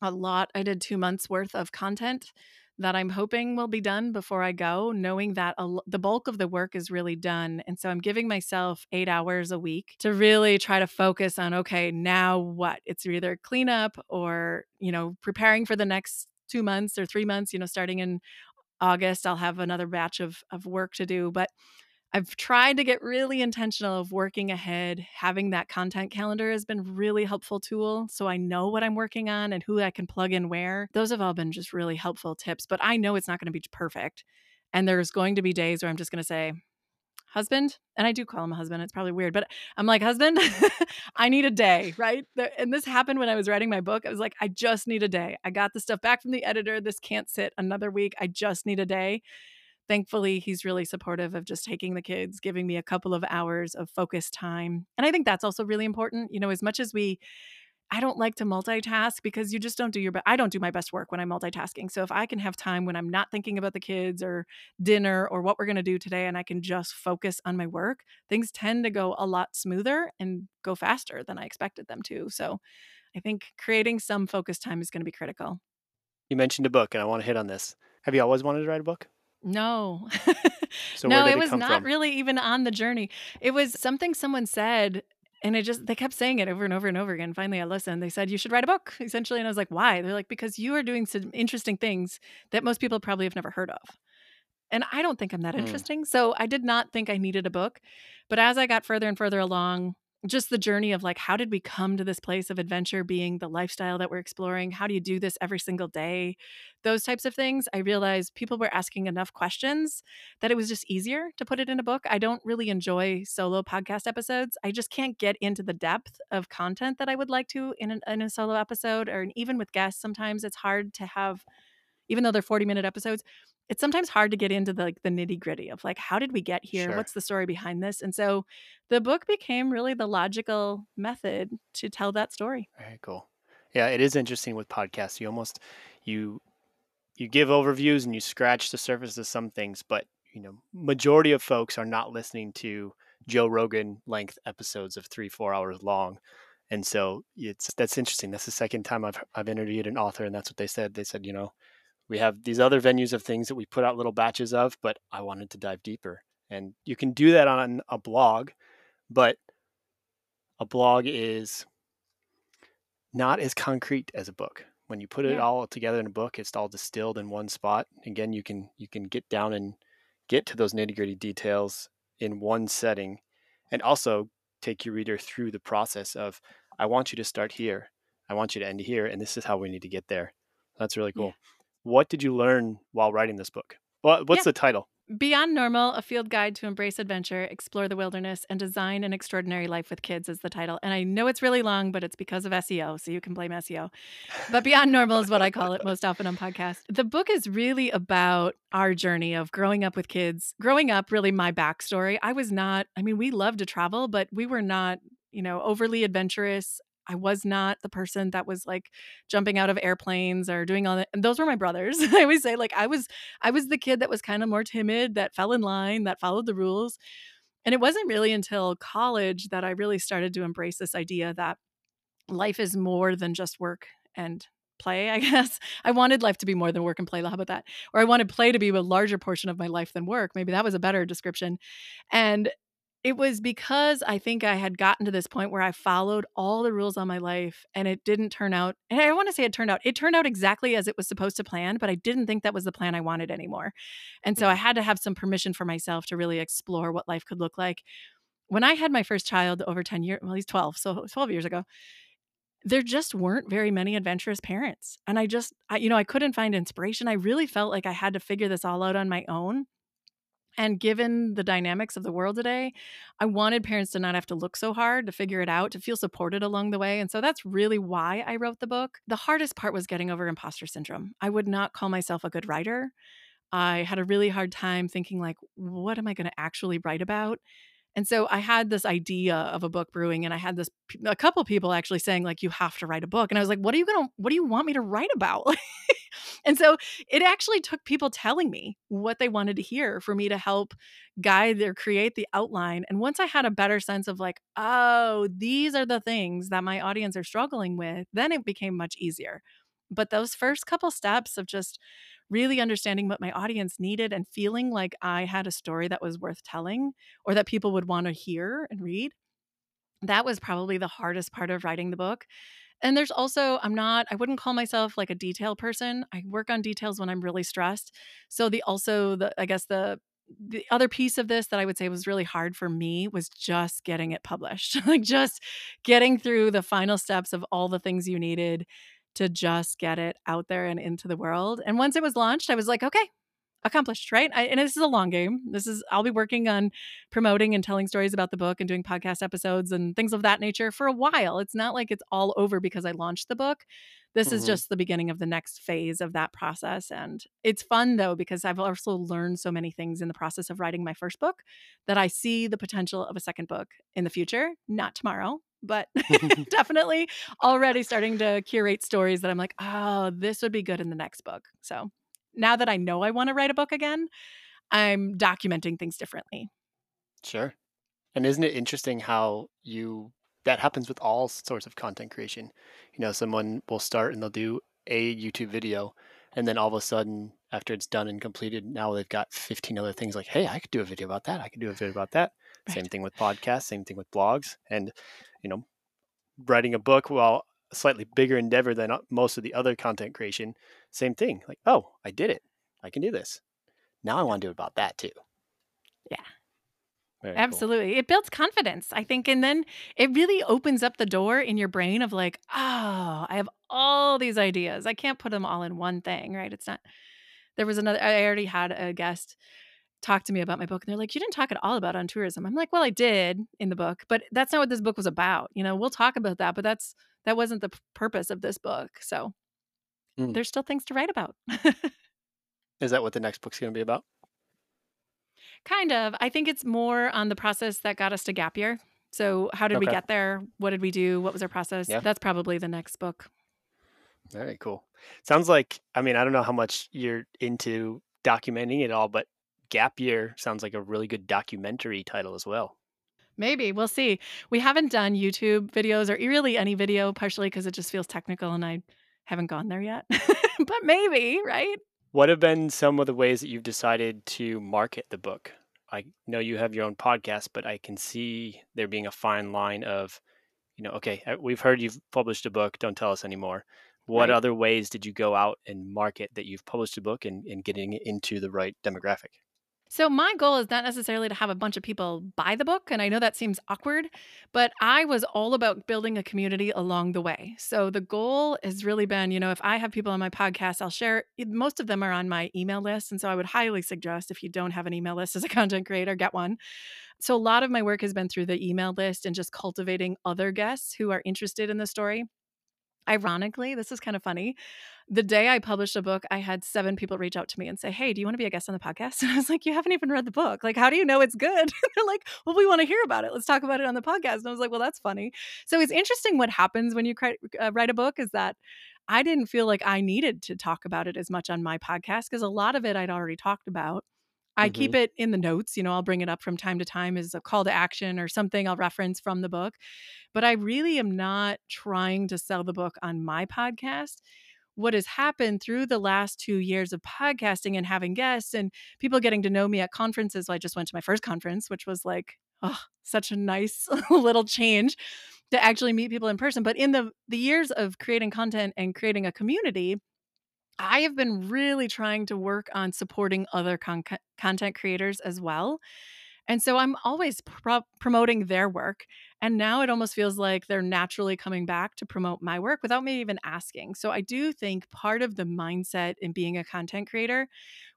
a lot. I did two months worth of content that I'm hoping will be done before I go, knowing that the bulk of the work is really done. And so I'm giving myself eight hours a week to really try to focus on okay, now what? It's either cleanup or, you know, preparing for the next two months or three months, you know, starting in August, I'll have another batch of, of work to do. But I've tried to get really intentional of working ahead. Having that content calendar has been really helpful tool so I know what I'm working on and who I can plug in where. Those have all been just really helpful tips, but I know it's not going to be perfect. And there's going to be days where I'm just going to say, husband, and I do call him a husband. It's probably weird, but I'm like, husband, I need a day, right? And this happened when I was writing my book. I was like, I just need a day. I got the stuff back from the editor. This can't sit another week. I just need a day thankfully he's really supportive of just taking the kids giving me a couple of hours of focused time and i think that's also really important you know as much as we I don't like to multitask because you just don't do your best. I don't do my best work when I'm multitasking. So if I can have time when I'm not thinking about the kids or dinner or what we're going to do today and I can just focus on my work, things tend to go a lot smoother and go faster than I expected them to. So I think creating some focus time is going to be critical. You mentioned a book and I want to hit on this. Have you always wanted to write a book? No. So no, it was not from? really even on the journey. It was something someone said and it just they kept saying it over and over and over again. Finally I listened. They said you should write a book essentially and I was like, "Why?" They're like, "Because you are doing some interesting things that most people probably have never heard of." And I don't think I'm that Mm. interesting. So I did not think I needed a book. But as I got further and further along, just the journey of like, how did we come to this place of adventure being the lifestyle that we're exploring? How do you do this every single day? Those types of things. I realized people were asking enough questions that it was just easier to put it in a book. I don't really enjoy solo podcast episodes. I just can't get into the depth of content that I would like to in, an, in a solo episode or even with guests. Sometimes it's hard to have, even though they're 40 minute episodes, it's sometimes hard to get into the like the nitty gritty of like how did we get here Sure. what's the story behind this and so the book became really the logical method to tell that story Very cool. Yeah, it is interesting with podcasts. You almost you you give overviews and you scratch the surface of some things, but you know, majority of folks are not listening to Joe Rogan length episodes of three, four hours long. And so it's that's interesting. That's the second time I've I've interviewed an author and that's what they said. They said, you know, we have these other venues of things that we put out little batches of, but I wanted to dive deeper. And you can do that on a blog, but a blog is not as concrete as a book. When you put it Yeah. all together in a book, it's all distilled in one spot. Again, you can you can get down and get to those nitty gritty details in one setting, and also take your reader through the process of I want you to start here, I want you to end here, and this is how we need to get there. That's really Yeah. What did you learn while writing this book? What's Yeah. the title? beyond normal a field guide to embrace adventure explore the wilderness and design an extraordinary life with kids is the title and i know it's really long but it's because of seo so you can blame seo but beyond normal is what i call it most often on podcasts the book is really about our journey of growing up with kids growing up really my backstory i was not i mean we love to travel but we were not you know overly adventurous I was not the person that was like jumping out of airplanes or doing all that. And those were my brothers. I always say, like, I was I was the kid that was kind of more timid, that fell in line, that followed the rules. And it wasn't really until college that I really started to embrace this idea that life is more than just work and play, I guess. I wanted life to be more than work and play. How about that? Or I wanted play to be a larger portion of my life than work. Maybe that was a better description. And it was because I think I had gotten to this point where I followed all the rules on my life and it didn't turn out. And I want to say it turned out. It turned out exactly as it was supposed to plan, but I didn't think that was the plan I wanted anymore. And so I mm. had to have some permission for myself to really explore what life could look like. When I had my first child over 10 years, well, he's 12, so 12 years ago, there just weren't very many adventurous parents. And I just, I, you know, I couldn't find inspiration. I really felt like I had to figure this all out on my own. And given the dynamics of the world today, I wanted parents to not have to look so hard to figure it out, to feel supported along the way. And so that's really why I wrote the book. The hardest part was getting over imposter syndrome. I would not call myself a good writer. I had a really hard time thinking like what am I going to actually write about? And so I had this idea of a book brewing and I had this a couple people actually saying like you have to write a book and I was like what are you going to what do you want me to write about? and so it actually took people telling me what they wanted to hear for me to help guide or create the outline. And once I had a better sense of like, oh, these are the things that my audience are struggling with, then it became much easier. But those first couple steps of just really understanding what my audience needed and feeling like I had a story that was worth telling or that people would want to hear and read. That was probably the hardest part of writing the book. And there's also, I'm not, I wouldn't call myself like a detail person. I work on details when I'm really stressed. So the also the I guess the the other piece of this that I would say was really hard for me was just getting it published. like just getting through the final steps of all the things you needed to just get it out there and into the world. And once it was launched, I was like, okay, accomplished, right? I, and this is a long game. This is I'll be working on promoting and telling stories about the book and doing podcast episodes and things of that nature for a while. It's not like it's all over because I launched the book. This mm-hmm. is just the beginning of the next phase of that process and it's fun though because I've also learned so many things in the process of writing my first book that I see the potential of a second book in the future, not tomorrow, but definitely already starting to curate stories that I'm like, oh, this would be good in the next book. So now that I know I want to write a book again, I'm documenting things differently. Sure. And isn't it interesting how you that happens with all sorts of content creation? You know, someone will start and they'll do a YouTube video and then all of a sudden after it's done and completed, now they've got 15 other things like, hey, I could do a video about that. I could do a video about that. Right. Same thing with podcasts, same thing with blogs. And, you know, writing a book, well, a slightly bigger endeavor than uh, most of the other content creation, same thing. Like, oh, I did it. I can do this. Now I want to do about that too. Yeah. Very Absolutely. Cool. It builds confidence, I think. And then it really opens up the door in your brain of like, oh, I have all these ideas. I can't put them all in one thing, right? It's not, there was another, I already had a guest talk to me about my book and they're like, you didn't talk at all about on tourism. I'm like, well, I did in the book, but that's not what this book was about. You know, we'll talk about that, but that's, that wasn't the purpose of this book. So mm. there's still things to write about. Is that what the next book's going to be about? Kind of. I think it's more on the process that got us to gap year. So how did okay. we get there? What did we do? What was our process? Yeah. That's probably the next book. Very cool. Sounds like I mean, I don't know how much you're into documenting it all, but Gap Year sounds like a really good documentary title as well. Maybe we'll see. We haven't done YouTube videos or really any video, partially because it just feels technical and I haven't gone there yet. but maybe, right? What have been some of the ways that you've decided to market the book? I know you have your own podcast, but I can see there being a fine line of, you know, okay, we've heard you've published a book, don't tell us anymore. What right. other ways did you go out and market that you've published a book and, and getting it into the right demographic? So, my goal is not necessarily to have a bunch of people buy the book. And I know that seems awkward, but I was all about building a community along the way. So, the goal has really been you know, if I have people on my podcast, I'll share, most of them are on my email list. And so, I would highly suggest if you don't have an email list as a content creator, get one. So, a lot of my work has been through the email list and just cultivating other guests who are interested in the story. Ironically, this is kind of funny. The day I published a book, I had seven people reach out to me and say, Hey, do you want to be a guest on the podcast? And I was like, You haven't even read the book. Like, how do you know it's good? they're like, Well, we want to hear about it. Let's talk about it on the podcast. And I was like, Well, that's funny. So it's interesting what happens when you uh, write a book is that I didn't feel like I needed to talk about it as much on my podcast because a lot of it I'd already talked about. I mm-hmm. keep it in the notes. You know, I'll bring it up from time to time as a call to action or something I'll reference from the book. But I really am not trying to sell the book on my podcast. What has happened through the last two years of podcasting and having guests and people getting to know me at conferences. I just went to my first conference, which was like, oh, such a nice little change to actually meet people in person. But in the the years of creating content and creating a community, I have been really trying to work on supporting other con- content creators as well. And so I'm always pro- promoting their work. And now it almost feels like they're naturally coming back to promote my work without me even asking. So I do think part of the mindset in being a content creator,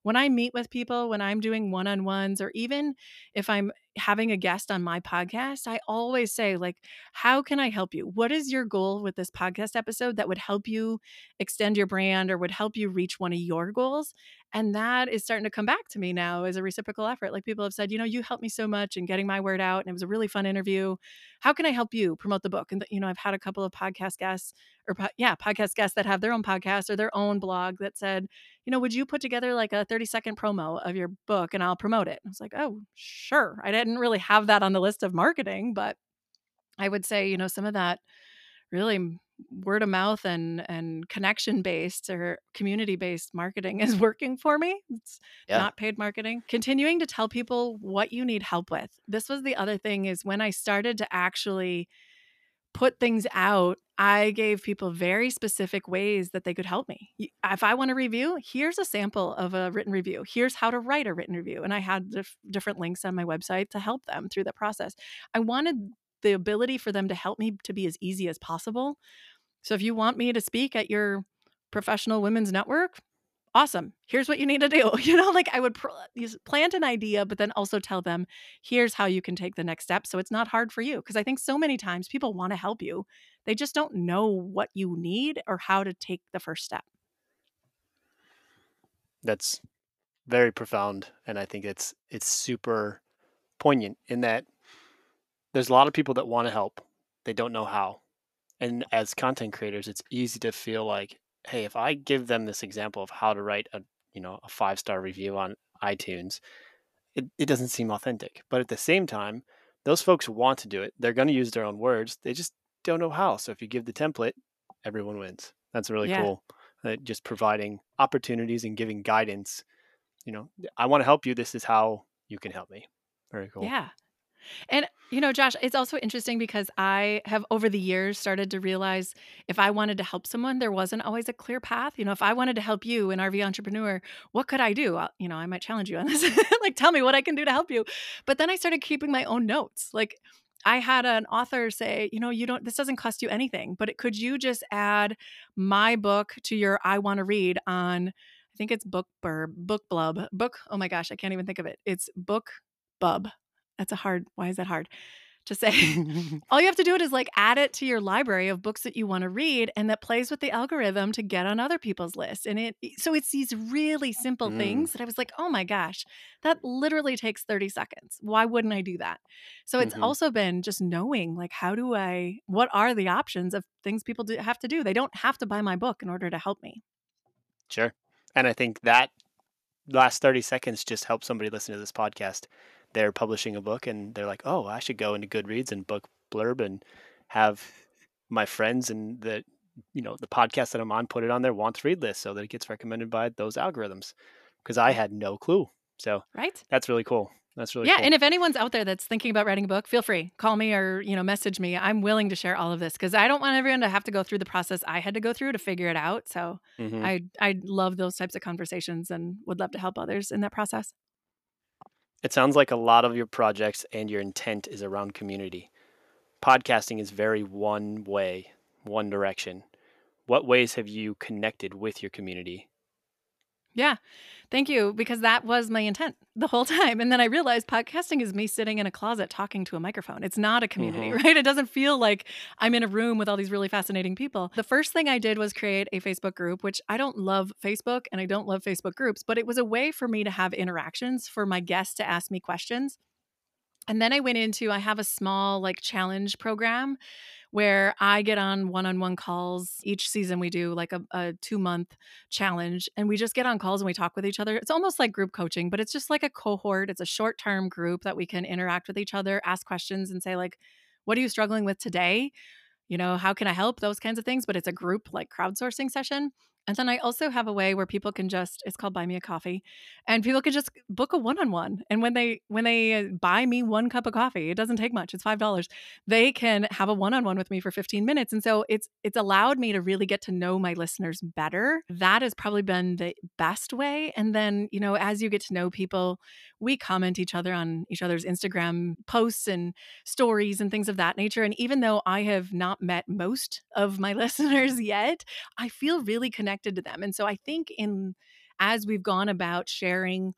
when I meet with people, when I'm doing one on ones, or even if I'm having a guest on my podcast, I always say, like, how can I help you? What is your goal with this podcast episode that would help you extend your brand or would help you reach one of your goals? And that is starting to come back to me now as a reciprocal effort. Like people have said, you know, you helped me so much in getting my word out. And it was a really fun interview. How can I help you promote the book? And, you know, I've had a couple of podcast guests or, yeah, podcast guests that have their own podcast or their own blog that said, you know, would you put together like a 30 second promo of your book and I'll promote it? I was like, oh, sure. I didn't really have that on the list of marketing, but I would say, you know, some of that really word of mouth and and connection based or community based marketing is working for me. It's yeah. not paid marketing. Continuing to tell people what you need help with. This was the other thing is when I started to actually put things out, I gave people very specific ways that they could help me. If I want a review, here's a sample of a written review. Here's how to write a written review. And I had dif- different links on my website to help them through the process. I wanted the ability for them to help me to be as easy as possible. So if you want me to speak at your professional women's network, awesome. Here's what you need to do. You know, like I would pr- plant an idea, but then also tell them, here's how you can take the next step. So it's not hard for you. Because I think so many times people want to help you, they just don't know what you need or how to take the first step. That's very profound. And I think it's, it's super poignant in that there's a lot of people that want to help, they don't know how. And as content creators, it's easy to feel like, hey, if I give them this example of how to write a you know a five star review on iTunes, it, it doesn't seem authentic. But at the same time, those folks want to do it. They're going to use their own words. They just don't know how. So if you give the template, everyone wins. That's really yeah. cool. Uh, just providing opportunities and giving guidance. You know, I want to help you. This is how you can help me. Very cool. Yeah. And, you know, Josh, it's also interesting because I have over the years started to realize if I wanted to help someone, there wasn't always a clear path. You know, if I wanted to help you, an RV entrepreneur, what could I do? I'll, you know, I might challenge you on this. like, tell me what I can do to help you. But then I started keeping my own notes. Like, I had an author say, you know, you don't, this doesn't cost you anything, but it, could you just add my book to your I want to read on, I think it's book burb, book blub, book. Oh my gosh, I can't even think of it. It's book bub that's a hard why is that hard to say? All you have to do it is like add it to your library of books that you want to read and that plays with the algorithm to get on other people's lists and it so it's these really simple mm. things that i was like oh my gosh that literally takes 30 seconds. Why wouldn't i do that? So it's mm-hmm. also been just knowing like how do i what are the options of things people do, have to do? They don't have to buy my book in order to help me. Sure and i think that last 30 seconds just help somebody listen to this podcast they're publishing a book and they're like, oh, I should go into Goodreads and book blurb and have my friends and the you know the podcast that I'm on put it on their want to read list so that it gets recommended by those algorithms because I had no clue. So right, that's really cool. That's really yeah. Cool. And if anyone's out there that's thinking about writing a book, feel free call me or you know message me. I'm willing to share all of this because I don't want everyone to have to go through the process I had to go through to figure it out. So mm-hmm. I I love those types of conversations and would love to help others in that process. It sounds like a lot of your projects and your intent is around community. Podcasting is very one way, one direction. What ways have you connected with your community? Yeah. Thank you. Because that was my intent the whole time. And then I realized podcasting is me sitting in a closet talking to a microphone. It's not a community, mm-hmm. right? It doesn't feel like I'm in a room with all these really fascinating people. The first thing I did was create a Facebook group, which I don't love Facebook and I don't love Facebook groups, but it was a way for me to have interactions for my guests to ask me questions. And then I went into, I have a small like challenge program where I get on one on one calls. Each season, we do like a, a two month challenge and we just get on calls and we talk with each other. It's almost like group coaching, but it's just like a cohort. It's a short term group that we can interact with each other, ask questions, and say, like, what are you struggling with today? You know, how can I help? Those kinds of things. But it's a group like crowdsourcing session. And then I also have a way where people can just it's called buy me a coffee and people can just book a one-on-one and when they when they buy me one cup of coffee, it doesn't take much, it's $5. They can have a one-on-one with me for 15 minutes and so it's it's allowed me to really get to know my listeners better. That has probably been the best way and then, you know, as you get to know people, we comment each other on each other's Instagram posts and stories and things of that nature and even though I have not met most of my listeners yet, I feel really connected connected to them. And so I think in as we've gone about sharing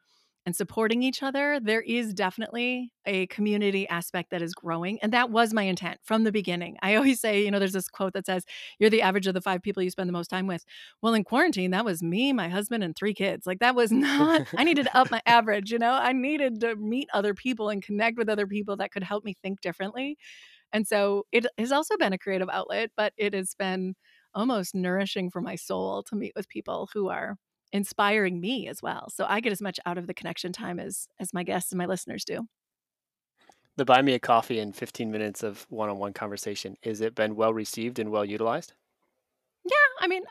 and supporting each other, there is definitely a community aspect that is growing. And that was my intent from the beginning. I always say, you know, there's this quote that says, You're the average of the five people you spend the most time with. Well, in quarantine, that was me, my husband, and three kids. Like, that was not, I needed to up my average, you know, I needed to meet other people and connect with other people that could help me think differently. And so it has also been a creative outlet, but it has been almost nourishing for my soul to meet with people who are inspiring me as well. So I get as much out of the connection time as as my guests and my listeners do. The buy me a coffee and 15 minutes of one-on-one conversation, is it been well received and well utilized? Yeah, I mean,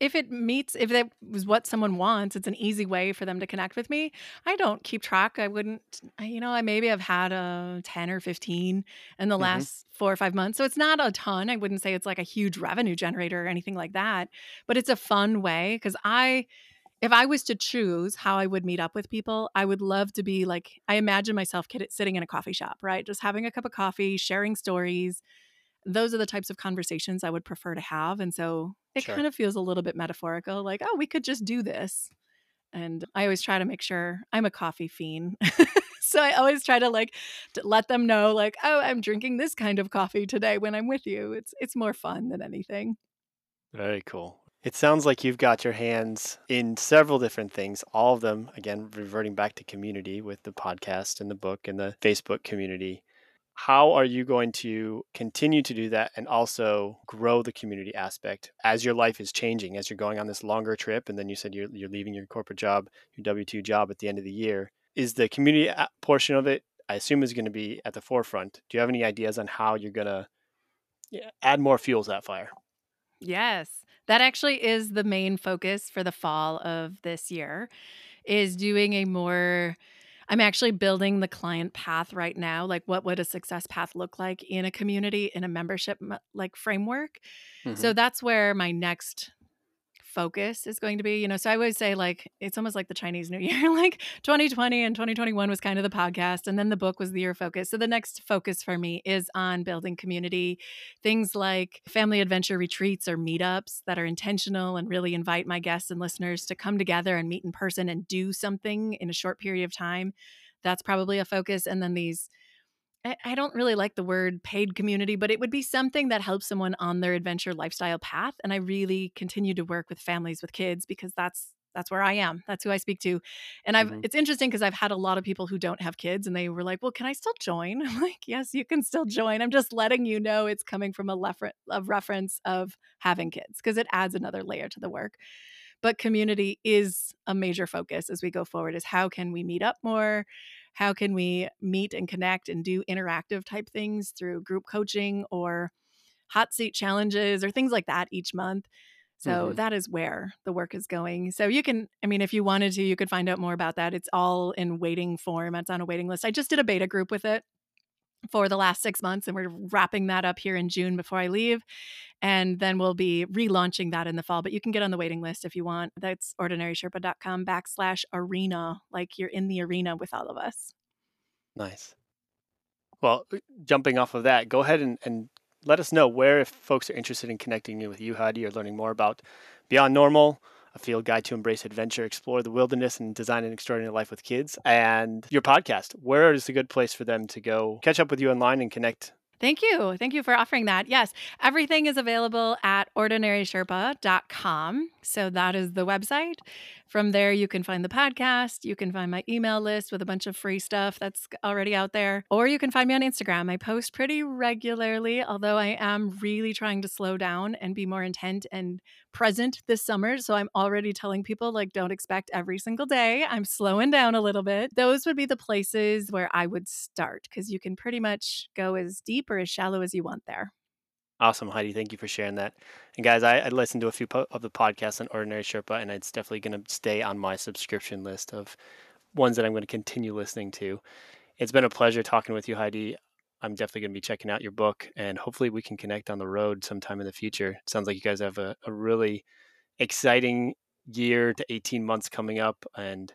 if it meets if that was what someone wants it's an easy way for them to connect with me i don't keep track. I wouldn't you know i maybe i've had a 10 or 15 in the mm-hmm. last four or five months so it's not a ton. I wouldn't say it's like a huge revenue generator or anything like that but it's a fun way because i if i was to choose how i would meet up with people i would love to be like i imagine myself sitting in a coffee shop right? Just having a cup of coffee sharing stories those are the types of conversations I would prefer to have. And so it sure. kind of feels a little bit metaphorical, like, oh, we could just do this. And I always try to make sure I'm a coffee fiend. so I always try to like to let them know, like, oh, I'm drinking this kind of coffee today when I'm with you. It's it's more fun than anything. Very cool. It sounds like you've got your hands in several different things, all of them, again, reverting back to community with the podcast and the book and the Facebook community how are you going to continue to do that and also grow the community aspect as your life is changing as you're going on this longer trip and then you said you're, you're leaving your corporate job your w2 job at the end of the year. Is the community portion of it i assume is going to be at the forefront? Do you have any ideas on how you're going to add more fuel to that fire? Yes. That actually is the main focus for the fall of this year is doing a more I'm actually building the client path right now. Like, what would a success path look like in a community, in a membership like framework? Mm-hmm. So that's where my next focus is going to be you know so i always say like it's almost like the chinese new year like 2020 and 2021 was kind of the podcast and then the book was the year focus. So the next focus for me is on building community. Things like family adventure retreats or meetups that are intentional and really invite my guests and listeners to come together and meet in person and do something in a short period of time. That's probably a focus and then these I don't really like the word paid community, but it would be something that helps someone on their adventure lifestyle path. And I really continue to work with families with kids because that's that's where I am. That's who I speak to. And I've mm-hmm. it's interesting because I've had a lot of people who don't have kids and they were like, "Well, can I still join?" I'm like, "Yes, you can still join. I'm just letting you know it's coming from a, lefer- a reference of having kids because it adds another layer to the work." But community is a major focus as we go forward is how can we meet up more? How can we meet and connect and do interactive type things through group coaching or hot seat challenges or things like that each month. So mm-hmm. that is where the work is going. So you can, I mean, if you wanted to, you could find out more about that. It's all in waiting form. It's on a waiting list. I just did a beta group with it for the last six months, and we're wrapping that up here in June before I leave. And then we'll be relaunching that in the fall. But you can get on the waiting list if you want. That's ordinarysherpa.com backslash arena, like you're in the arena with all of us. Nice. Well, uh, jumping off of that, go ahead and, and let us know where if folks are interested in connecting you with you, Heidi, or learning more about Beyond Normal, a field guide to embrace adventure, explore the wilderness, and design an extraordinary life with kids, and your podcast. Where is a good place for them to go catch up with you online and connect Thank you. Thank you for offering that. Yes, everything is available at ordinarysherpa.com. So that is the website. From there, you can find the podcast. You can find my email list with a bunch of free stuff that's already out there. Or you can find me on Instagram. I post pretty regularly, although I am really trying to slow down and be more intent and present this summer. So I'm already telling people, like, don't expect every single day. I'm slowing down a little bit. Those would be the places where I would start because you can pretty much go as deep or as shallow as you want there. Awesome, Heidi. Thank you for sharing that. And guys, I, I listened to a few po- of the podcasts on Ordinary Sherpa, and it's definitely going to stay on my subscription list of ones that I'm going to continue listening to. It's been a pleasure talking with you, Heidi. I'm definitely going to be checking out your book, and hopefully we can connect on the road sometime in the future. Sounds like you guys have a, a really exciting year to 18 months coming up, and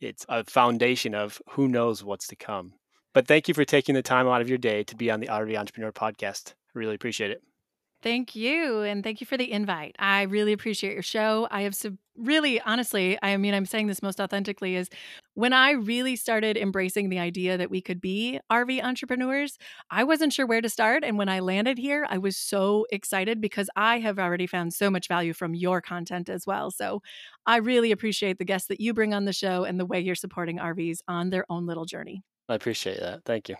it's a foundation of who knows what's to come. But thank you for taking the time out of your day to be on the RV Entrepreneur podcast. I Really appreciate it. Thank you. And thank you for the invite. I really appreciate your show. I have some really, honestly, I mean, I'm saying this most authentically is when I really started embracing the idea that we could be RV entrepreneurs, I wasn't sure where to start. And when I landed here, I was so excited because I have already found so much value from your content as well. So I really appreciate the guests that you bring on the show and the way you're supporting RVs on their own little journey. I appreciate that. Thank you.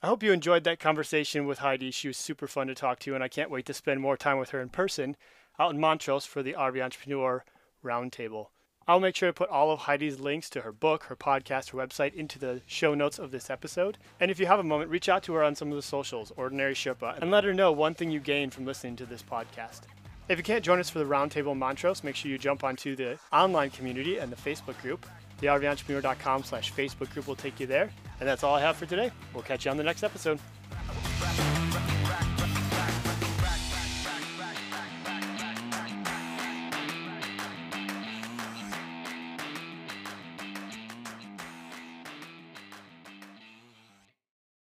I hope you enjoyed that conversation with Heidi. She was super fun to talk to, and I can't wait to spend more time with her in person out in Montrose for the RV Entrepreneur Roundtable. I'll make sure to put all of Heidi's links to her book, her podcast, her website into the show notes of this episode. And if you have a moment, reach out to her on some of the socials, Ordinary Sherpa, and let her know one thing you gained from listening to this podcast. If you can't join us for the Roundtable in Montrose, make sure you jump onto the online community and the Facebook group. The RVEntrepreneur.com slash Facebook group will take you there. And that's all I have for today. We'll catch you on the next episode.